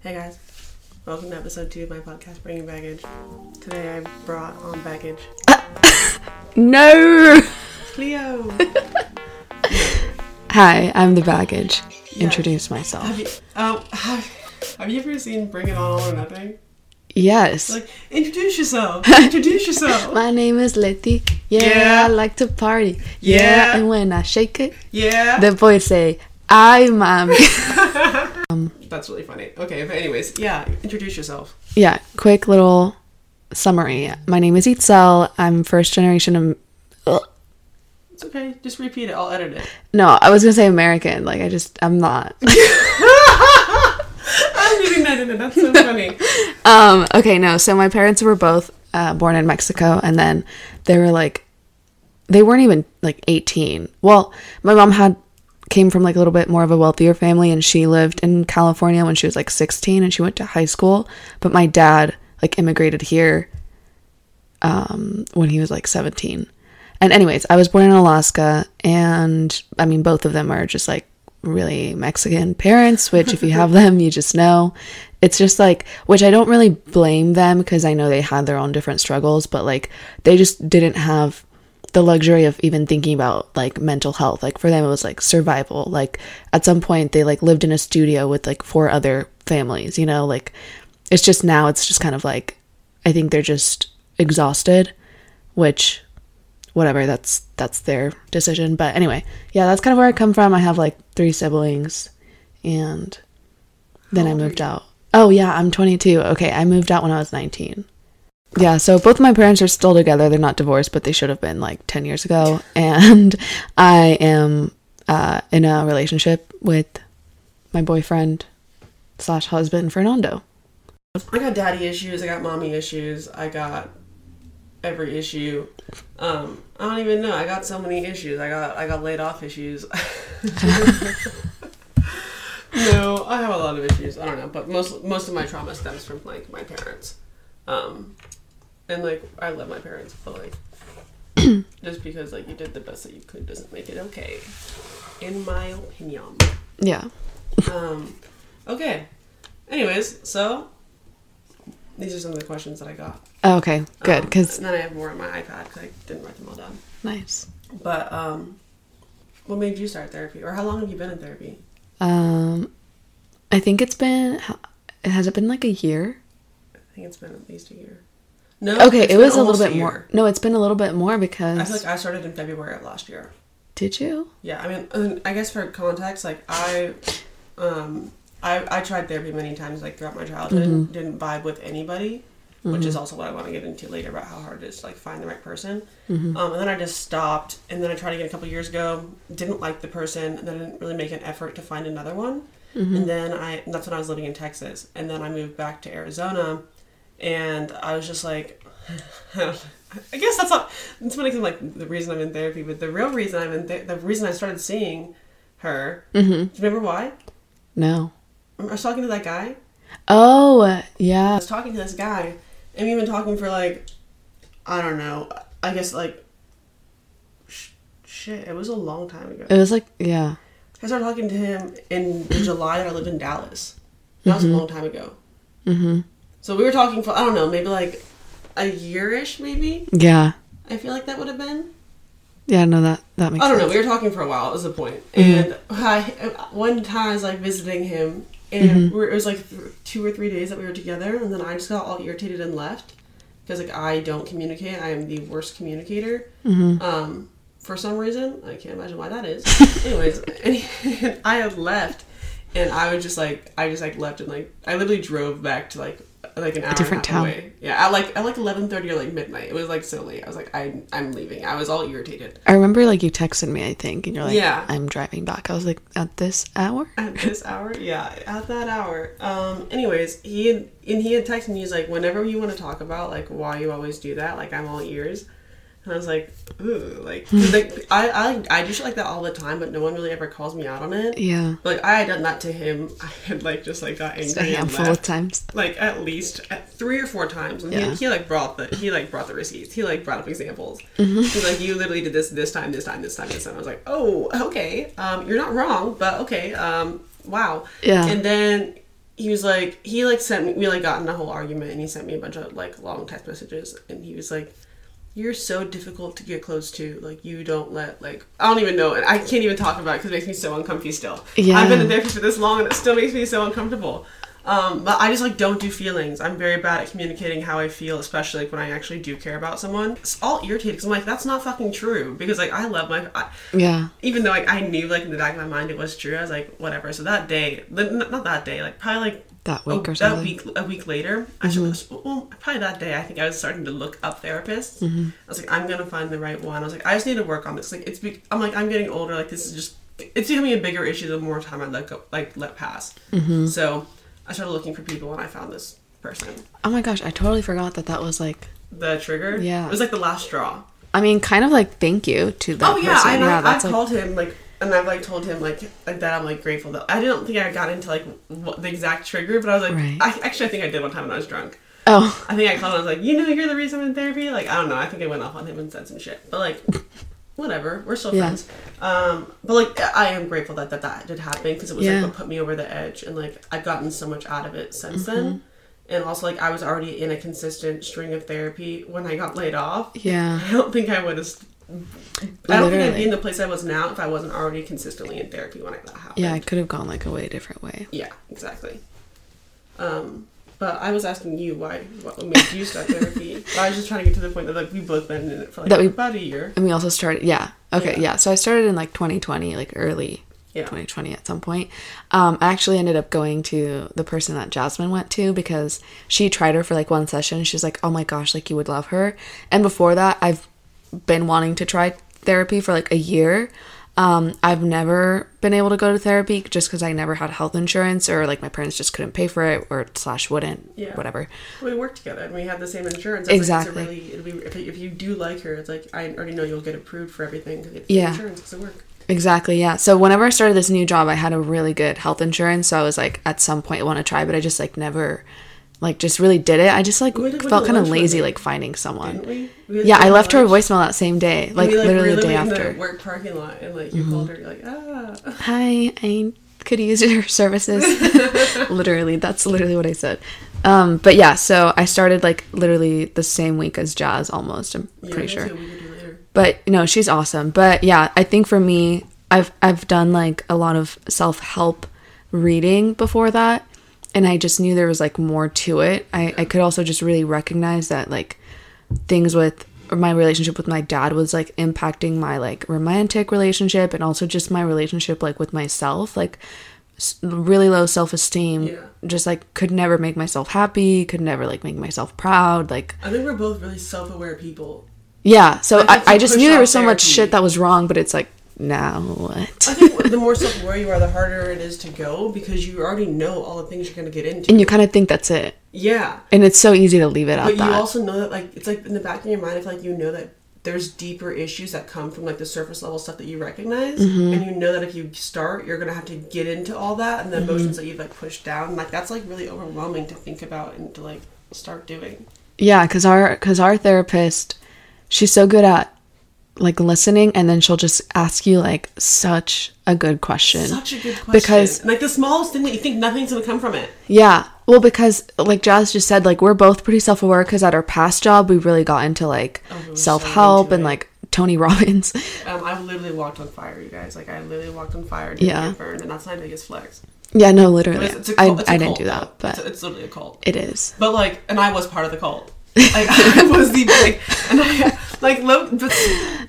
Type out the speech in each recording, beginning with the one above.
Hey guys, welcome to episode two of my podcast, Bringing Baggage. Today I brought on baggage. No! Cleo! Hi, I'm the baggage. Yeah. Introduce myself. have, you, um, have, have you ever seen Bring It On All or Nothing? Yes. Like, introduce yourself! Introduce yourself! My name is Letty. Yeah, Yeah. I like to party. Yeah. And when I shake it, Yeah! the boys say, I mommy. That's really funny. Okay, but anyways, yeah, introduce yourself. yeah, quick little summary. My name is Itzel. I'm first generation. Am- Ugh. It's okay, just repeat it, I'll edit it. no, I was gonna say American. Like I just, I'm not. I'm that in, that's so funny. um. Okay. No. So my parents were both uh, born in Mexico, and then they were like, they weren't even like 18. Well, my mom had came from like a little bit more of a wealthier family, and she lived in California when she was like 16, and she went to high school. But my dad like immigrated here um, when he was like 17. And anyways, I was born in Alaska, and I mean, both of them are just like really Mexican parents, which if you have them, you just know. It's just like, which I don't really blame them because I know they had their own different struggles, but like they just didn't have the luxury of even thinking about like mental health. Like for them, it was like survival. Like at some point, they like lived in a studio with like four other families, you know, like it's just now, it's just kind of like, I think they're just exhausted, which whatever that's that's their decision. But anyway yeah that's kind of where i come from. I have like three siblings and then i moved out. Oh yeah i'm 22 okay i moved out when i was 19 yeah so both of my parents are still together they're not divorced but they should have been like 10 years ago and i am uh, in a relationship with my boyfriend slash husband fernando I got daddy issues, I got mommy issues, I got every issue. Um, I don't even know. I got so many issues. I got I got laid off issues. no, I have a lot of issues. I don't know, but most most of my trauma stems from like my parents. Um, and like I love my parents, but like just because like you did the best that you could doesn't make it okay. In my opinion. yeah Um, okay. Anyways, so these are some of the questions that I got. okay good Um, because and then I have more on my iPad because I didn't write them all down. nice But um, what made you start therapy, or how long have you been in therapy? Um, I think it's been. Has it been like a year? I think it's been at least a year. No. Okay, it was a little bit year. more. No, it's been a little bit more because I feel like I started in February of last year. did you? Yeah, I mean, I guess for context, like I, um, I I tried therapy many times, like throughout my childhood. Mm-hmm. Didn't vibe with anybody, which is also what I want to get into later about how hard it is to like find the right person. Mm-hmm. Um, and then I just stopped, and then I tried again a couple years ago. Didn't like the person, and then I didn't really make an effort to find another one. Mm-hmm. And then I and that's when I was living in Texas, and then I moved back to Arizona, and I was just like. I guess that's not. It's funny 'cause, like the reason I'm in therapy, but the real reason I'm in th- the reason I started seeing her. Mm-hmm. Do you remember why? No. I was talking to that guy. Oh yeah. I was talking to this guy, and we've been talking for like, I don't know. I guess like, sh- shit. It was a long time ago. It was like yeah. I started talking to him in July that I lived in Dallas. That was a long time ago. Mm-hmm. So we were talking for I don't know, maybe like a year-ish, maybe. Yeah. I feel like that would have been. Yeah. No, that that makes. I don't know. We were talking for a while. Is the point? Mm-hmm. And I, one time I was like visiting him, and Mm-hmm. it was like th- two or three days that we were together, and then I just got all irritated and left because like I don't communicate. I am the worst communicator. Mm-hmm. Um, for some reason, I can't imagine why that is. Anyways, and I had left, and I was just like, I just like left and like I literally drove back to like like an hour different a half town. away. Yeah, at like at like eleven thirty or like midnight. It was like so late. I was like, I I'm leaving. I was all irritated. I remember like you texted me. I think, and you're like, Yeah. I'm driving back. I was like, at this hour. at this hour yeah at that hour um anyways he had and he had texted me he's like whenever you want to talk about like why you always do that like i'm all ears and i was like ooh like like i i i do shit like that all the time but no one really ever calls me out on it Yeah. but like i had done that to him i had like just like got Just a angry and handful of times. like at least at three or four times and Yeah. he, he like brought the he like brought the receipts he like brought up examples Mm-hmm. he's like you literally did this this time this time this time this time i was like oh okay um you're not wrong but okay um wow Yeah. and then he was like he like sent me we like got in a whole argument and he sent me a bunch of like long text messages and he was like you're so difficult to get close to like you don't let like i don't even know and i can't even talk about it because it makes me so uncomfy still Yeah. i've been in therapy for this long and it still makes me so uncomfortable um, but I just like don't do feelings. I'm very bad at communicating how I feel, especially like when I actually do care about someone. It's all irritating because I'm like, that's not fucking true. Because like I love my, I, Yeah. even though like I knew like in the back of my mind it was true, I was like whatever. So that day, not that day, like probably like That a, week or so. that something. week a week later, I should mm-hmm. well, probably that day. I think I was starting to look up therapists. Mm-hmm. I was like, I'm gonna find the right one. I was like, I just need to work on this. Like it's be- I'm like I'm getting older. Like this is just it's becoming a bigger issue the more time I let go like let pass. Mm-hmm. So I started looking for people and I found this person. Oh my gosh, I totally forgot that that was like. The trigger, Yeah. it was like the last straw. I mean, kind of like thank you to that Oh yeah, person. I, yeah, I, that's I like called him like, and I've like told him like like that. I'm like grateful that I didn't think I got into like what, the exact trigger, but I was like, Right. I, actually I think I did one time when I was drunk. oh I think I called him. I was like, you know, you're the reason I'm in therapy. Like I don't know. I think I went off on him and said some shit, but like. Whatever, we're still Yeah. Um, but like, I am grateful that that, that did happen because it was Yeah. like what put me over the edge, and like I've gotten so much out of it since Mm-hmm. then. And also, like, I was already in a consistent string of therapy when I got laid off. yeah. I don't think I would have. I don't think I'd be in the place I was now if I wasn't already consistently in therapy when I that happened. Yeah, I could have gone like a way different way. Yeah, exactly. Um, but I was asking you why what made you start therapy. I was just trying to get to the point that like we both been in it for like That we- about a year. And we also started, yeah. Okay, Yeah. yeah. So I started in like 2020, like early Yeah. 2020 at some point. Um, I actually ended up going to the person that Jasmine went to because she tried her for like one session. She's like, oh my gosh, like you would love her. And before that, I've been wanting to try therapy for like a year. Um, I've never been able to go to therapy just because I never had health insurance or like my parents just couldn't pay for it or slash wouldn't, Yeah. whatever. We worked together and we had the same insurance. Exactly. Like, really, be, if, if you do like her, it's like I already know you'll get approved for everything it's Yeah. insurance it work. Exactly, yeah. So whenever I started this new job, I had a really good health insurance. So I was like, at some point, I want to try, but I just like never, like, just really did it. I just like We felt kind of lazy, like finding someone. We? we Yeah, I left her a voicemail that same day, like, literally the day in after. the work parking lot and like you called her. You're like ah. Hi, I could use your services. literally, that's literally what I said. Um, but yeah, so I started like literally the same week as Jazz, almost. I'm Yeah, pretty sure. too, we could do later. but no she's awesome but yeah i think for me i've i've done like a lot of self-help reading before that and i just knew there was like more to it i i could also just really recognize that like things with my relationship with my dad was like impacting my like romantic relationship and also just my relationship like with myself like s- really low self-esteem Yeah. just like could never make myself happy could never like make myself proud like I think we're both really self-aware people. yeah, so I I, I, just knew there was so much shit that was wrong, but it's like, now what? I think the more self-aware you are, the harder it is to go because you already know all the things you're gonna get into. And you kind of think that's it. yeah, And it's so easy to leave it up. but you that. also know that like it's like in the back of your mind, I feel like you know that there's deeper issues that come from like the surface level stuff that you recognize, Mm-hmm. and you know that if you start, you're gonna have to get into all that and the Mm-hmm. emotions that you've like pushed down. Like that's like really overwhelming to think about and to like start doing. yeah, because our, cause our therapist, she's so good at like listening and then she'll just ask you like such a good question. Such a good question. Because- like the smallest thing that you think nothing's gonna come from it. Yeah. Well, because like Jazz just said, like we're both pretty self aware because at our past job, we really got into like Oh, we self help into and like Tony Robbins. Um, I literally walked on fire, you guys. Like I literally walked on fire, Yeah. burned, and that's my biggest flex. yeah, no, literally. it's, it's I, cult, I didn't do that, but it's, it's literally a cult. it is. But like, and I was part of the cult. Like I was the like, and I like low, but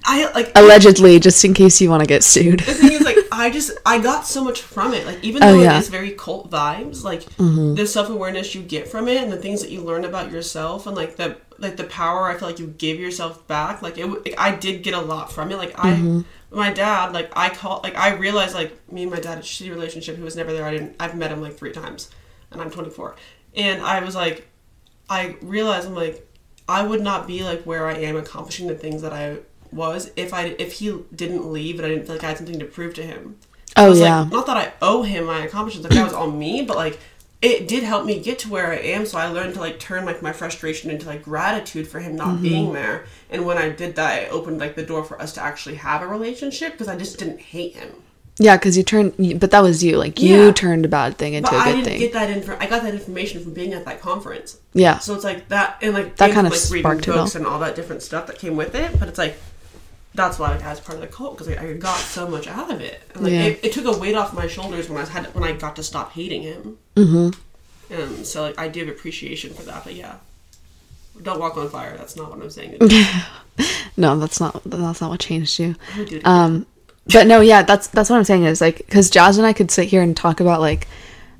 I like Allegedly, just in case you want to get sued. the thing is like I just I got so much from it. Like even Oh, though yeah. it is very cult vibes, like Mm-hmm. the self awareness you get from it and the things that you learn about yourself and like the like the power I feel like you give yourself back. Like it, like, I did get a lot from it. Like I. Mm-hmm. My dad, like I call, like I realized, like me and my dad had a shitty relationship. He was never there. I didn't. I've met him like three times, and I'm 24. And I was like, I realized I'm like, I would not be like where I am accomplishing the things that I was if I if he didn't leave and I didn't feel like I had something to prove to him. I Oh was yeah. Like, not that I owe him my accomplishments, like that was all me, but like it did help me get to where I am. So I learned to like turn like my frustration into like gratitude for him not being mm-hmm. there. And when I did that, it opened like the door for us to actually have a relationship because I just didn't hate him. Yeah, because you turned, but that was you. Like Yeah. you turned a bad thing into But a I good didn't thing. get that info. I got that information from being at that conference. yeah, So it's like that, and like That kind of like reading sparked it books and all that different stuff that came with it. But it's like that's why I as part of the cult because like, I got so much out of it. And, like Yeah. it, it took a weight off my shoulders when I had when I got to stop hating him. Mm-hmm. And so like I do have appreciation for that. But yeah, don't walk on fire. That's not what I'm saying. no, that's not that's not what changed you. I Um, but no, yeah, that's that's what I'm saying is like because Jazz and I could sit here and talk about like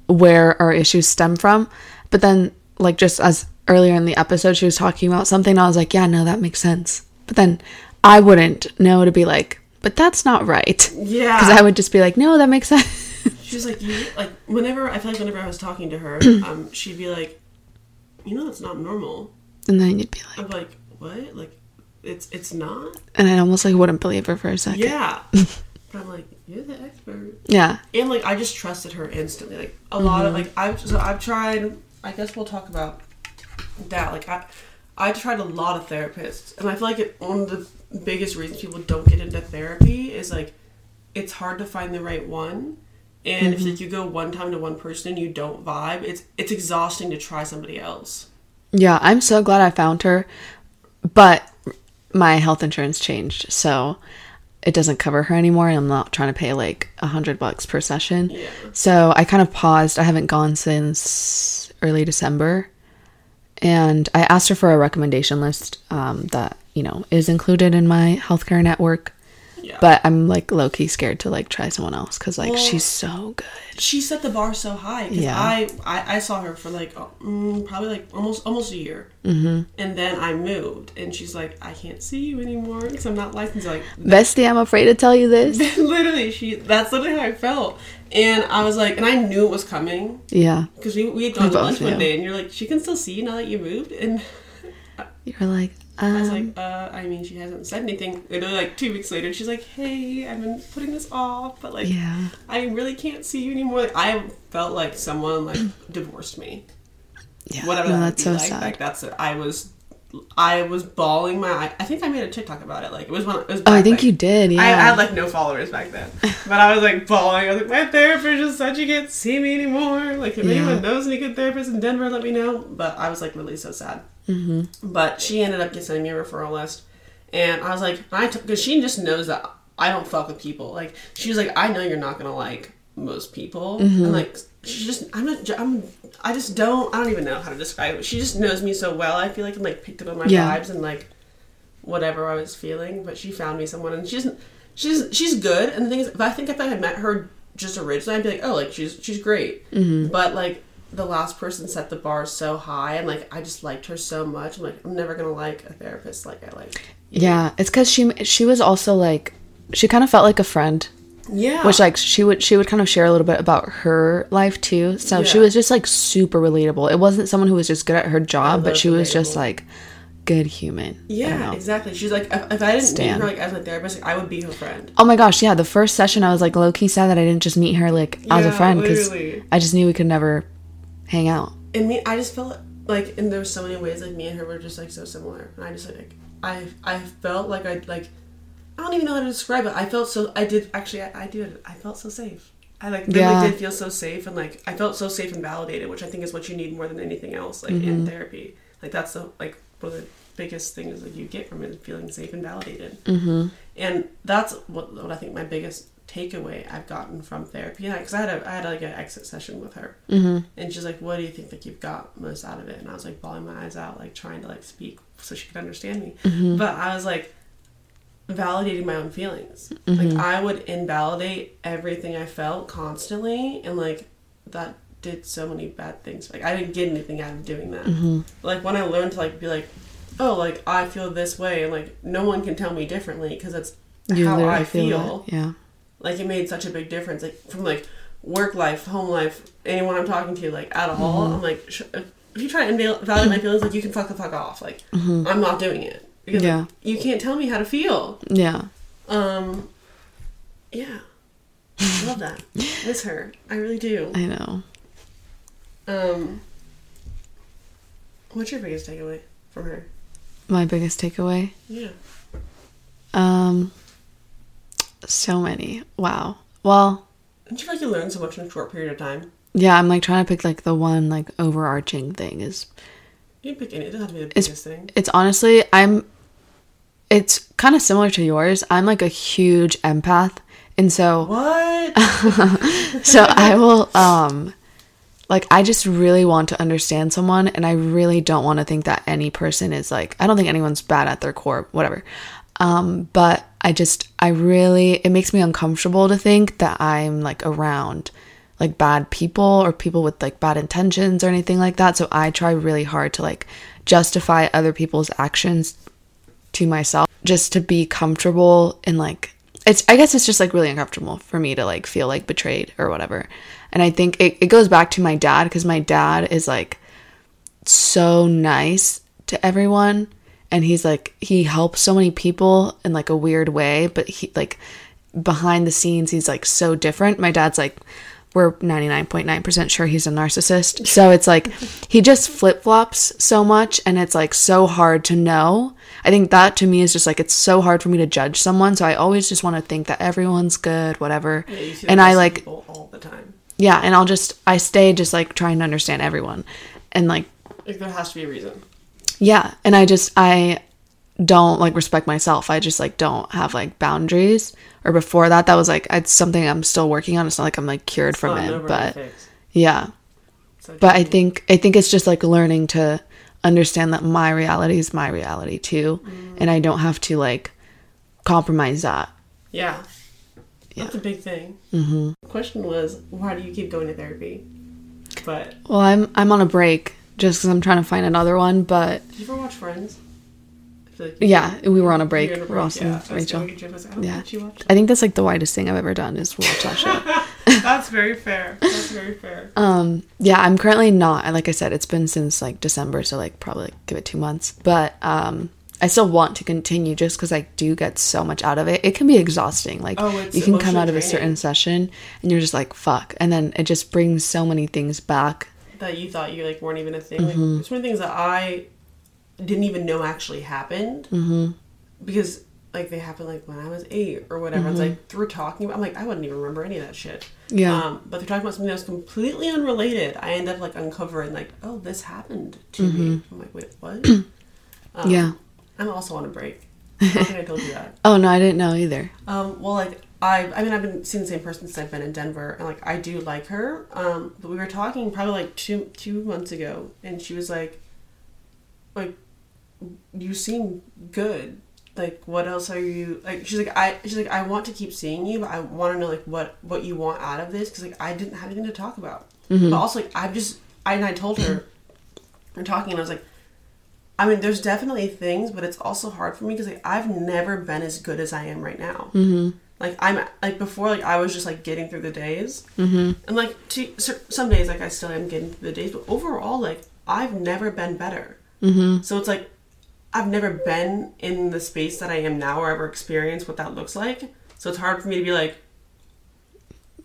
where our issues stem from, but then like just as earlier in the episode she was talking about something, I was like, yeah, no, that makes sense. But then I wouldn't know to be like, but that's not right, Yeah. because I would just be like, no, that makes sense. she was like, you like whenever I feel like whenever I was talking to her, um, she'd be like, you know, that's not normal. and then you'd be like, I'm like, what? Like, it's it's not. and I almost like wouldn't believe her for a second. Yeah. but I'm like, you're the expert. Yeah. And like, I just trusted her instantly. Like a lot Mm-hmm. of like I've so I've tried. I guess we'll talk about that. Like I. I tried a lot of therapists, and I feel like it, one of the biggest reasons people don't get into therapy is like it's hard to find the right one. And if Mm-hmm. like, you go one time to one person and you don't vibe, it's it's exhausting to try somebody else. Yeah, I'm so glad I found her, but my health insurance changed, so it doesn't cover her anymore, and I'm not trying to pay like a hundred bucks per session. Yeah. So I kind of paused. I haven't gone since early December, and I asked her for a recommendation list um, that you know is included in my healthcare network. Yeah. But I'm like low key scared to like try someone else because like Well- she's so good. she set the bar so high Yeah. I, I I saw her for like mm, probably like almost almost a year, mm-hmm. and then I moved, and she's like, I can't see you anymore because I'm not licensed. Like Bestie, I'm afraid to tell you this. literally, she that's literally how I felt, and I was like, and I knew it was coming yeah, because we we had gone to lunch one day, and you're like, she can still see you now that you moved, and you're like. I was Um, like, uh, I mean, she hasn't said anything. Literally, like two weeks later, she's like, Hey, I've been putting this off, but like, yeah. I really can't see you anymore. Like, I felt like someone like divorced me. Yeah, whatever no, that that's so like. sad. Like that's it. I was, I was bawling my. eye- I think I made a TikTok about it. Like it was one. It was Oh, I think then. you did. Yeah. I had like no followers back then, but I was like bawling. I was like, my therapist just said you can't see me anymore. Like if Yeah. anyone knows any good therapists in Denver, let me know. But I was like really so sad. Mm-hmm. But she ended up sending me a referral list, and I was like, I took because she just knows that I don't fuck with people. Like she was like, I know you're not gonna like most people, Mm-hmm. and like she just I'm not I'm I just don't I don't even know how to describe it. She just knows me so well. I feel like I'm like picked up on my Yeah. vibes and like whatever I was feeling. But she found me someone, and she's she's she's good. And the thing is, if I think if I had met her just originally, I'd be like, oh, like she's she's great. Mm-hmm. But like the last person set the bar so high, and like I just liked her so much. I'm like, I'm never gonna like a therapist like I like. Yeah, it's because she she was also like she kind of felt like a friend, Yeah. which like she would she would kind of share a little bit about her life too. So she was just like super relatable. It wasn't someone who was just good at her job, but she was just like good human. Yeah, exactly. She's like, if, if I didn't Stan. meet her like as a therapist, like, I would be her friend. Oh my gosh, yeah. The first session, I was like low key sad that I didn't just meet her like as a friend because. I just knew we could never hang out. and me i just felt like and there were so many ways like me and her were just like so similar and i just like i i felt like i like i don't even know how to describe it i felt so i did actually i, I did i felt so safe i like really Yeah. did feel so safe and like i felt so safe and validated which i think is what you need more than anything else like Mm-hmm. in therapy like that's the like one of the biggest things that you get from it feeling safe and validated mm-hmm. and that's what, what i think my biggest takeaway i've gotten from therapy because I, had a i had like an exit session with her Mm-hmm. and she's like, "What do you think like you've got most out of it?" And I was like, bawling my eyes out, like trying to like speak so she could understand me. Mm-hmm. But I was like, validating my own feelings. Mm-hmm. Like I would invalidate everything I felt constantly, and like that did so many bad things. Like I didn't get anything out of doing that. Mm-hmm. Like when I learned to like be like, "Oh, like I feel this way," and like no one can tell me differently because it's You how I feel that. Yeah. Like it made such a big difference like from like work life home life anyone i'm talking to like at all i'm like sh- if you try to inval- validate my feelings like you can fuck the fuck off like i'm not doing it. Because Yeah. like, you can't tell me how to feel. Yeah. um yeah. I love that. Miss her. I really do. I know. um what's your biggest takeaway from her? My biggest takeaway. yeah. Um, so many. Wow. Well, Don't you feel like you learn so much in a short period of time? yeah, I'm like trying to pick like the one like overarching thing is You can pick any. It doesn't have to be the It's- biggest thing. it's honestly I'm it's kind of similar to yours. I'm like a huge empath. And so What? so I will um like I just really want to understand someone and I really don't want to think that any person is like I don't think anyone's bad at their core, whatever. Um but I just I really it makes me uncomfortable to think that I'm like around like bad people or people with like bad intentions or anything like that. So I try really hard to like justify other people's actions to myself just to be comfortable and like it's I guess it's just like really uncomfortable for me to like feel like betrayed or whatever. And I think it, it goes back to my dad because my dad is like so nice to everyone and he's like he helps so many people in like a weird way, but he like behind the scenes he's like so different. My dad's like we're 99.9% sure he's a narcissist. So it's like he just flip flops so much and it's like so hard to know. I think that to me is just like it's so hard for me to judge someone. So I always just want to think that everyone's good, whatever. Yeah, you see and I like, people all the time. yeah, and I'll just, I stay just like trying to understand everyone. And like, Like there has to be a reason. Yeah. And I just, I don't like respect myself. I just like don't have like boundaries. Or before that, that was like, it's something I'm still working on. It's not like I'm like cured from it, but fix. yeah. So but I think I think it's just like learning to understand that my reality is my reality too, and I don't have to like compromise that. yeah, Yeah. that's a big thing. Mm-hmm. Question was, why do you keep going to therapy? But Well, I'm I'm on a break just because I'm trying to find another one, but did you ever watch Friends? Like yeah, we were on a break, in Ross yeah. And was Rachel. gonna get you, I I Yeah. think you watched I think that's like the widest thing I've ever done is watch that show. That's very fair. That's very fair. Um, yeah, I'm currently not. Like I said, it's been since like December, so like probably like, give it two months. But um, I still want to continue just because I do get so much out of it. It can be exhausting. Like Oh, you can come out of a certain session and you're just like fuck, and then it just brings so many things back. That you thought you like weren't even a thing. Like, Mm-hmm. there's many things that I didn't even know actually happened mm-hmm. because like they happened like when I was eight or whatever. It's Mm-hmm. like through talking about. I'm like I wouldn't even remember any of that shit. Yeah. Um, but they're talking about something that was completely unrelated. I end up like uncovering like oh this happened to me. Mm-hmm. I'm like wait what? um, yeah. I'm also on a break. I think I told you that. Oh no, I didn't know either. Um, well, like I, I mean, I've been seeing the same person since I've been in Denver, and like I do like her. Um, but we were talking probably like two two months ago, and she was like, like, you seem good. Like, what else are you like? She's like, I, she's like, I want to keep seeing you, but I want to know like what what you want out of this because like I didn't have anything to talk about. But also like I'm just, I and I told her, we're talking, and I was like. I mean, there's definitely things, but it's also hard for me because like I've never been as good as I am right now. Mm-hmm. Like I'm like before, like I was just like getting through the days, mm-hmm. and like to, some days, like I still am getting through the days, but overall, like I've never been better. Mm-hmm. So it's like I've never been in the space that I am now, or ever experienced what that looks like. So it's hard for me to be like,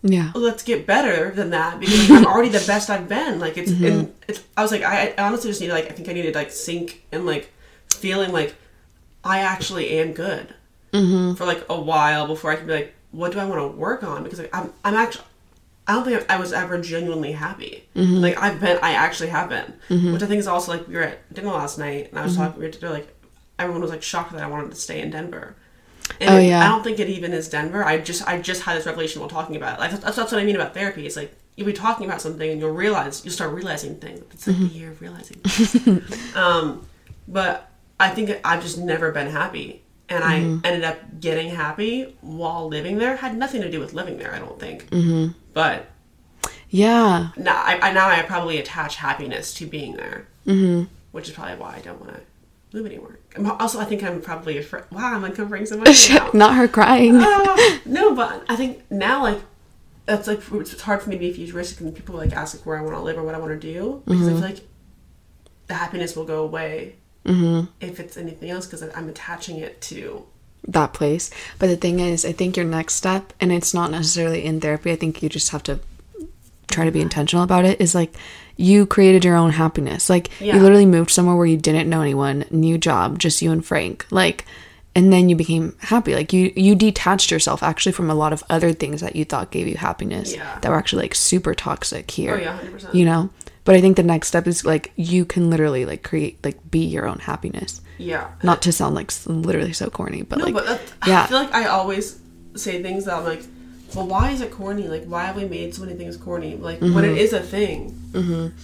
Yeah. Oh, let's get better than that because I'm already the best I've been. Like it's, mm-hmm. and it's. I was like, I, I honestly just need to like. I think I need to like sink and like feeling like I actually am good mm-hmm. for like a while before I can be like, what do I want to work on? Because like I'm, I'm actually. I don't think I was ever genuinely happy. Mm-hmm. Like I've been, I actually have been, which I think is also like we were at dinner last night and I was talking. We were to like everyone was like shocked that I wanted to stay in Denver. And Oh, yeah. I don't think it even is Denver. I just I just had this revelation while talking about it. Like that's, that's what I mean about therapy. It's like you'll be talking about something and you'll realize you'll start realizing things. It's like the year of realizing. um, but I think I've just never been happy, and I ended up getting happy while living there. Had nothing to do with living there. I don't think. Mm-hmm. But Yeah. now I, I now I probably attach happiness to being there, mm-hmm. which is probably why I don't want to live anymore. I'm also, I think I'm probably afraid. Wow, I'm uncovering so much. Not her crying. Ah, no, but I think now like that's like it's hard for me to be futuristic and people like ask like where I want to live or what I want to do because I feel like the happiness will go away if it's anything else because I'm attaching it to that place. But the thing is, I think your next step, and it's not necessarily in therapy, I think you just have to try to be intentional about it, is like you created your own happiness. Like Yeah. you literally moved somewhere where you didn't know anyone, new job, just you and Frank. Like, and then you became happy like you you detached yourself actually from a lot of other things that you thought gave you happiness Yeah. that were actually like super toxic here Oh, yeah, 100%. you know but i think the next step is like you can literally like create like be your own happiness Yeah. not to sound like literally so corny but No, like but yeah. I feel like I always say things that I'm like, well, why is it corny? Like, why have we made so many things corny? Like, when Mm-hmm. it is a thing.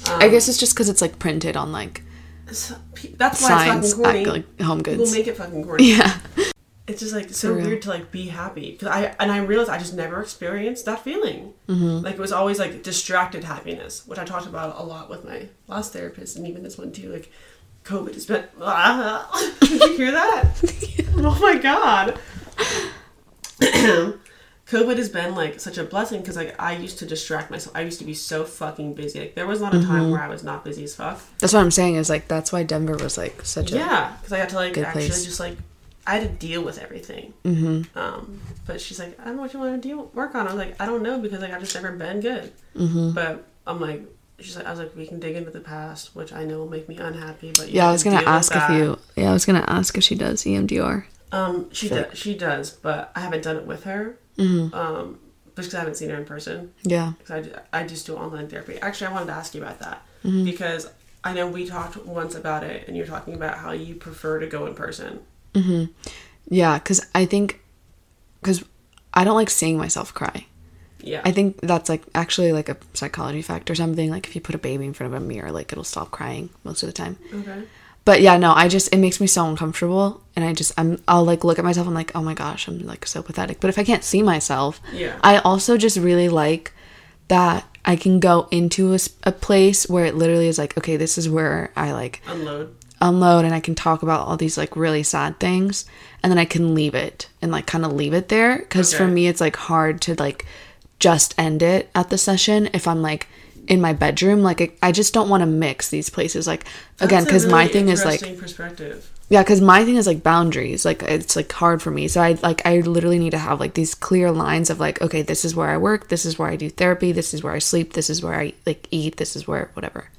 i guess it's just because it's like printed on like So, that's why signs it's fucking corny. at like home People goods make it fucking corny. yeah It's just like so weird to like be happy because I and I realized I just never experienced that feeling. Mm-hmm. Like it was always like distracted happiness, which I talked about a lot with my last therapist and even this one too. Like COVID has been. Did you hear that? oh my god. COVID has been like such a blessing because like I used to distract myself. I used to be so fucking busy. Like there was not a Mm-hmm. time where I was not busy as fuck. that's what i'm saying is like that's why denver was like such a Yeah, because I got to like actually place. just like I had to deal with everything. Mm-hmm. Um, but she's like, I don't know what you want to deal work on. I was like, I don't know because like I've just never been good. Mm-hmm. But I'm like, she's like, I was like, we can dig into the past, which I know will make me unhappy. But yeah i was gonna ask if you yeah i was gonna ask if she does EMDR Um, she does. She does, but I haven't done it with her. Mm-hmm. Um, because I haven't seen her in person. yeah Because I, I just do online therapy. Actually, I wanted to ask you about that Mm-hmm. because I know we talked once about it, and you're talking about how you prefer to go in person. Hmm. Yeah, because I think, because I don't like seeing myself cry. Yeah. I think that's like actually like a psychology fact or something. Like if you put a baby in front of a mirror, like it'll stop crying most of the time. okay. But yeah, no, I just it makes me so uncomfortable, and I just I'm I'll like look at myself. I'm like, oh my gosh, I'm like so pathetic. But if I can't see myself, Yeah. I also just really like that I can go into a place where it literally is like, okay, this is where I like Unload. unload and I can talk about all these like really sad things and then I can leave it and like kind of leave it there cuz for me it's like hard to like just end it at the session if I'm like in my bedroom like I- I just don't want to mix these places like again a cuz my thing is like perspective. yeah cuz my thing is like boundaries like it's like hard for me so I like I literally need to have like these clear lines of like okay this is where I work this is where I do therapy this is where I sleep this is where I like eat this is where whatever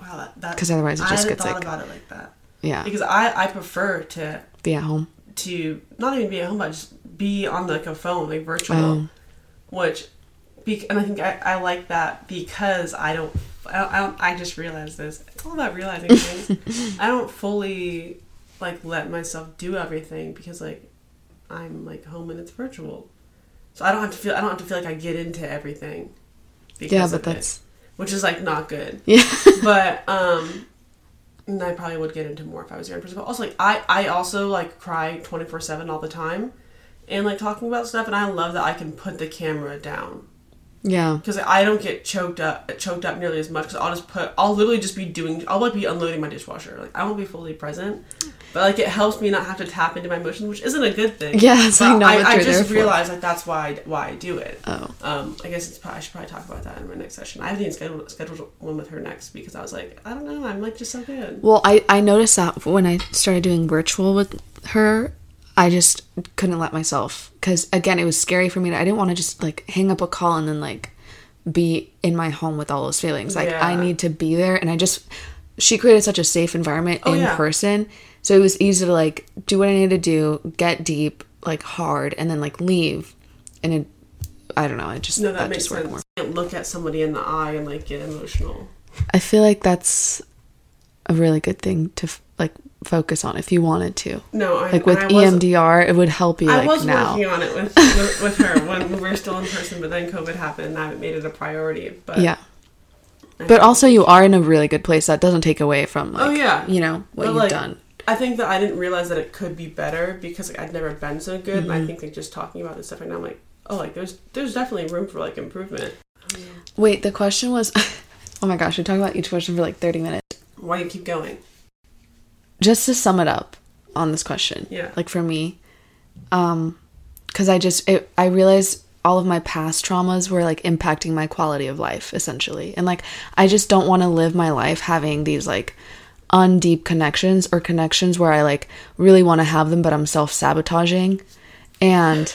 Wow, that, that 'Cause otherwise it just gets, like- about it like that. yeah Because I I prefer to be at home to not even be at home, but just be on like a phone, like virtual, Oh. which, be, and I think I, I like that because I don't, I don't, I don't, I just realized this. It's all about realizing things. I don't fully like let myself do everything because like I'm like home and it's virtual, so I don't have to feel, I don't have to feel like I get into everything. Because yeah but it, that's which is like not good yeah but um and I probably would get into more if I was there in person. But also like I I also like cry twenty four seven all the time. And like talking about stuff and I love that I can put the camera down. Yeah Because I don't get choked up choked up nearly as much because I'll just put I'll literally just be doing I'll like be unloading my dishwasher. Like I won't be fully present. But like it helps me not have to tap into my emotions, which isn't a good thing. Yeah, it's But like not I, what I you're just there for. realized like that's why I, why I do it. Oh. Um, I guess it's probably, I should probably talk about that in my next session. I haven't even scheduled scheduled one with her next because I was like, I don't know, I'm like just so good. Well, I, I noticed that when I started doing virtual with her, I just couldn't let myself. Because, again, it was scary for me. To, I didn't want to just, like, hang up a call and then, like, be in my home with all those feelings. Like, I need to be there. And I just, she created such a safe environment Oh, in yeah. person. So it was easy to, like, do what I needed to do, get deep, like, hard, and then, like, leave. And it, I don't know, it just, No, that, that, makes just worked sense. more. You can't look at somebody in the eye and like get emotional. I feel like that's a really good thing to, f- like, focus on if you wanted to. No, I, like with EMDR, it would help you I like was now. working on it with, with with her when we were still in person, but then COVID happened and I made it a priority. But Yeah. But also you are in a really good place that doesn't take away from like Oh, yeah. you know what But, you've like, done. I think that I didn't realize that it could be better because like, I'd never been so good, Mm-hmm. and I think like just talking about this stuff right now, I'm like, oh, like there's there's definitely room for like improvement. Wait, the question was Oh my gosh, we talk about each question for like 30 minutes. Why do you keep going? Just to sum it up on this question. Yeah. Like for me, um cuz I just it, I realized all of my past traumas were like impacting my quality of life essentially. And like I just don't want to live my life having these like undeep connections or connections where I like really want to have them but I'm self-sabotaging. And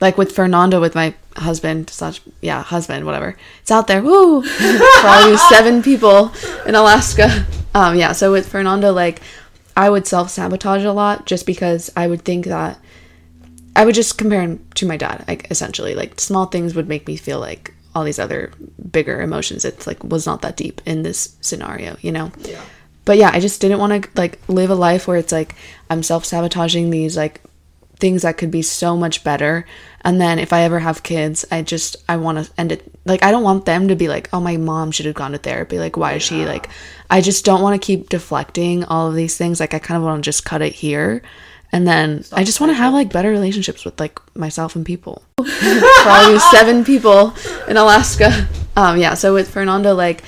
like with Fernando with my husband slash yeah, husband, whatever. It's out there. Woo! Probably seven people in Alaska. Um yeah, so with Fernando like I would self sabotage a lot just because I would think that I would just compare him to my dad, like essentially. Like small things would make me feel like all these other bigger emotions. It's like was not that deep in this scenario, you know? Yeah. But yeah, I just didn't want to like live a life where it's like I'm self sabotaging these like things that could be so much better. And then if I ever have kids, I just I want to end it like I don't want them to be like, "Oh, my mom should have gone to therapy." Like, why is she like I just don't want to keep deflecting all of these things. Like I kind of want to just cut it here. And then I just want to have like better relationships with like myself and people. Probably seven people in Alaska. Um yeah, so with Fernando like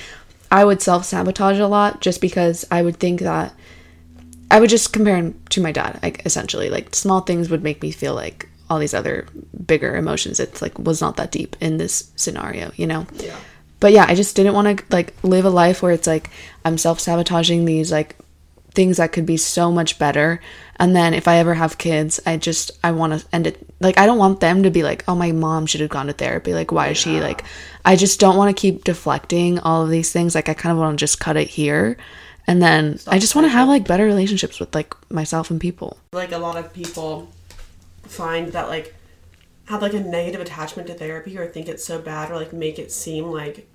I would self-sabotage a lot just because I would think that I would just compare him to my dad, like essentially. Like small things would make me feel like all these other bigger emotions. It's like was not that deep in this scenario, you know? Yeah. But yeah, I just didn't want to like live a life where it's like I'm self sabotaging these like things that could be so much better. And then if I ever have kids, I just I want to end it like I don't want them to be like, "Oh, my mom should have gone to therapy." Like, why is she like I just don't want to keep deflecting all of these things. Like I kind of want to just cut it here. And then I just want to have like better relationships with like myself and people. Like a lot of people find that like have like a negative attachment to therapy or think it's so bad or like make it seem like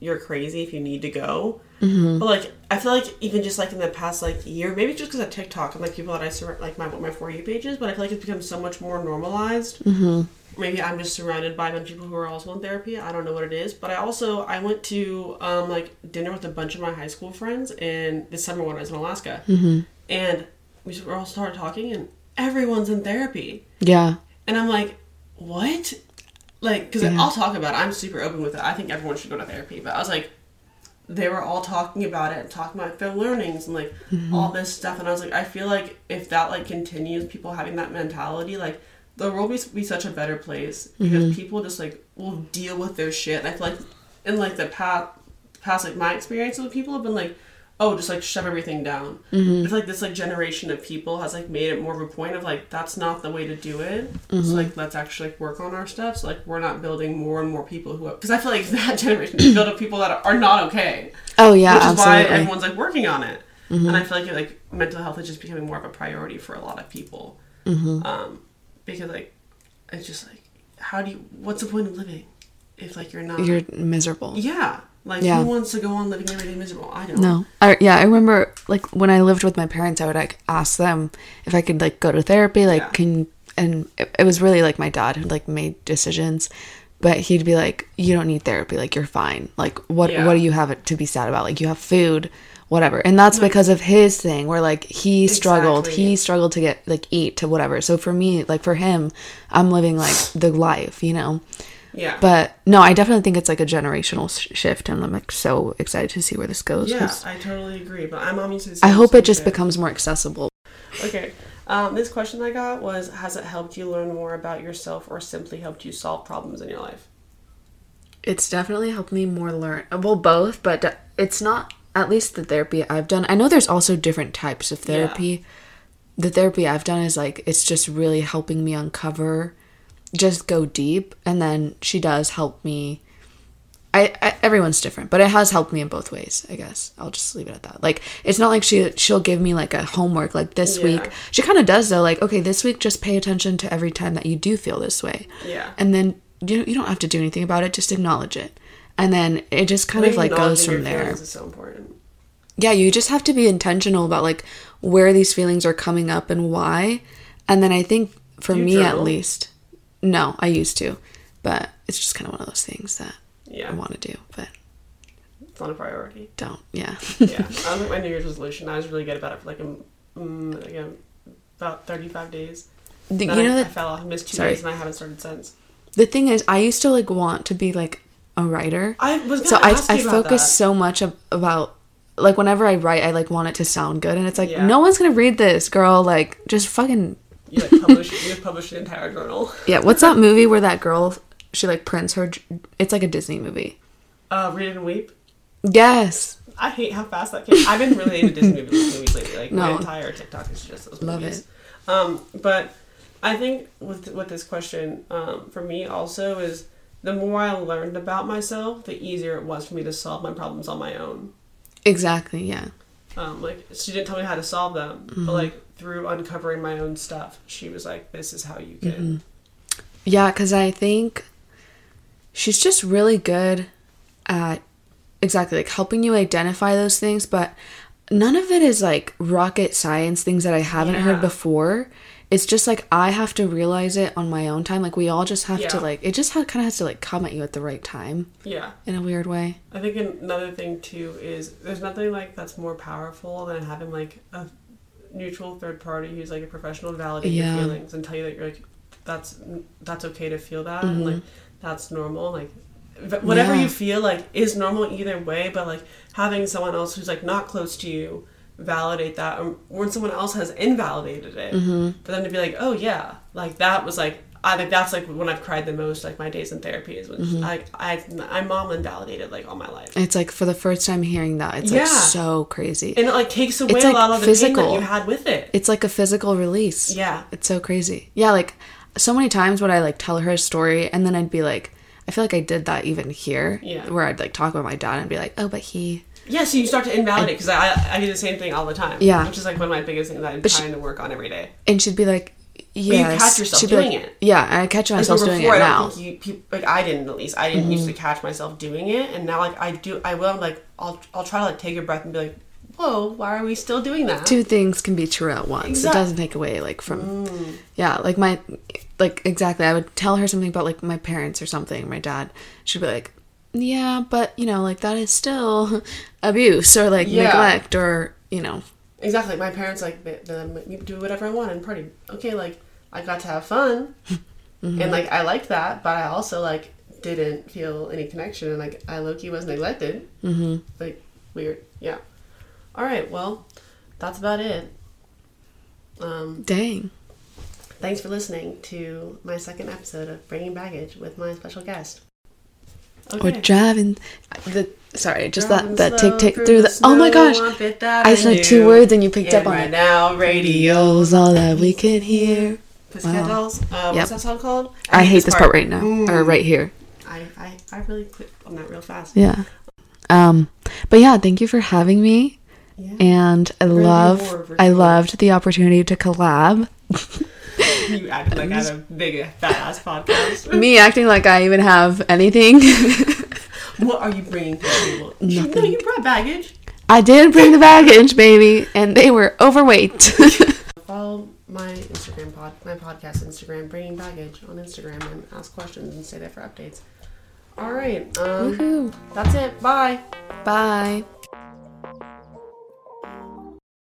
you're crazy if you need to go. Mm-hmm. But like I feel like even just like in the past like year, maybe just because of TikTok and like people that I surround like my my for you pages, but I feel like it's become so much more normalized. Mm-hmm. Maybe I'm just surrounded by a bunch of people who are also in therapy. I don't know what it is, but I also I went to um like dinner with a bunch of my high school friends in this summer when I was in Alaska, mm-hmm. and we just, we all started talking, and everyone's in therapy, Yeah. and I'm like, what? Like, because Yeah. I'll talk about it. I'm super open with it. I think everyone should go to therapy. But I was like, they were all talking about it and talking about their learnings and like Mm-hmm. all this stuff. And I was like, I feel like if that like continues, people having that mentality, like the world will be such a better place because Mm-hmm. people just like will deal with their shit. And I feel like in like the past, past like my experience with people have been like, oh, just like shove everything down. Mm-hmm. I feel like this like generation of people has like made it more of a point of like that's not the way to do it. Mm-hmm. So like let's actually like work on our stuff. So like we're not building more and more people who are because I feel like that generation is built of people that are not okay, Oh yeah, which is absolutely. Mm-hmm. why everyone's like working on it. And I feel like like mental health is just becoming more of a priority for a lot of people. Mm-hmm. Um, because like it's just like how do you what's the point of living if like you're not You're miserable. yeah like Yeah. who wants to go on living every day miserable I don't No. I, yeah, I remember like when I lived with my parents, I would like ask them if I could like go to therapy, like Yeah. can and it, it was really like my dad who like made decisions, but he'd be like, "You don't need therapy. Like you're fine. Like what Yeah. what do you have to be sad about? Like you have food, whatever." And that's because of his thing where like he struggled. Exactly. He struggled to get like eat to whatever. So for me, like for him, I'm living like the life, you know. Yeah But no, I definitely think it's like a generational sh- shift, and I'm like so excited to see where this goes. yeah I totally agree but I'm obviously I hope it just becomes more accessible. Okay. Um, this question I got was Has it helped you learn more about yourself or simply helped you solve problems in your life? It's definitely helped me more learn. Well, both, but de- it's not at least the therapy I've done. I know there's also different types of therapy. The therapy I've done is like it's just really helping me uncover, just go deep, and then she does help me. I, I everyone's different, but it has helped me in both ways. I guess I'll just leave it at that. Like it's not like she she'll give me like a homework like this Yeah. week. She kind of does though. Like okay, this week just pay attention to every time that you do feel this way Yeah. and then you you don't have to do anything about it just acknowledge it and then it just kind of like goes from there so yeah you just have to be intentional about like where these feelings are coming up and why and then i think for you me at least no i used to but it's just kind of one of those things that Yeah. i want to do but It's not a priority. don't yeah Yeah. I was like my New Year's resolution. I was really good about it for like, a, mm, like a, about 35 days. The- you know I, I that fell off. Missed two Sorry. days and I haven't started since. the thing is i used to like want to be like a writer I was gonna so I, I focus that. so much ab- about like whenever I write, I like want it to sound good, and it's like Yeah. no one's gonna read this, girl. Like just fucking You like publish. you have published an entire journal. yeah. What's that movie where that girl she like prints her? It's like a Disney movie. Uh, read and weep. Yes, I hate how fast that came. I've been really into Disney movies, movies lately. Like my entire TikTok is just those Love movies. Um, but I think with with this question, um, for me also is the more I learned about myself, the easier it was for me to solve my problems on my own. exactly. Yeah, Um, like she didn't tell me how to solve them, Mm-hmm. but like through uncovering my own stuff, she was like, "This is how you can." Mm-hmm. Yeah, because I think she's just really good at exactly like helping you identify those things, but none of it is like rocket science things that I haven't Yeah. heard before. It's just like I have to realize it on my own time. Like we all just have to like it just ha- kind of has to like come at you at the right time Yeah. in a weird way. I think another thing too is there's nothing like that's more powerful than having like a neutral third party who's like a professional to validate Yeah. your feelings and tell you that you're like that's that's okay to feel that and like that's normal like whatever Mm-hmm. Yeah. you feel like is normal either way but like having someone else who's like not close to you validate that or when someone else has invalidated it Mm-hmm. for them to be like oh yeah like that was like I think that's like when I've cried the most like my days in therapy is when Mm-hmm. I I my mom invalidated like all my life It's like for the first time hearing that, it's Yeah. like so crazy. and it like takes away It's, a like, lot of the physical. pain that you had with it. it's like a physical release. Yeah. It's so crazy. Yeah, like so many times would I like tell her a story and then I'd be like, I feel like I did that even here. Yeah. Where I'd like talk about my dad and be like, oh, but he. Yeah, so you start to invalidate because I I do the same thing all the time. Yeah. which is like one of my biggest things that I'm she- trying to work on every day. And she'd be like, "Yeah, you catch yourself she'd doing like, it. Yeah, and I catch myself doing it I don't now. Mm-hmm. think you, peop like I didn't at least. I didn't used to catch myself doing it, and now like I do. I will. I'm like I'll I'll try to like take a breath and be like, whoa, why are we still doing that? Two things can be true at once. Exact- It doesn't take away like from. Mm. Yeah, like my, like exactly. I would tell her something about like my parents or something. My dad. She'd be like, yeah, but you know, like that is still abuse or like Yeah. neglect or you know. Exactly. My parents like they, they do whatever I want and party. Okay, like I got to have fun, Mm-hmm. and like I liked that, but I also like didn't feel any connection, and like I low key was neglected. Mm-hmm. Like weird. Yeah. All right. Well, that's about it. Um, Dang. thanks for listening to my second episode of Bringing Baggage with my special guest. Or driving. The sorry, just Driving that that tick tick through through the. Oh my gosh! I said two words and you picked up on right it. now. Radio's all that we can hear. Pussycat Wow. Dolls. Uh, Yep. What's that song called? I hate this part right now, or Mm. right here. I, I, I really quit on that real fast. Yeah. Um, but yeah, thank you for having me. Yeah. And I Ready love, I loved the opportunity to collab. You act like I have a big fat ass podcast. Me acting like I even have anything. what are you bringing to the table? No, Nothing. you brought baggage. I did bring the baggage, baby, and they were overweight. Follow my Instagram pod, my podcast Instagram, bringing baggage on Instagram, and ask questions and stay there for updates. All right, um, Woohoo. that's it. Bye. Bye.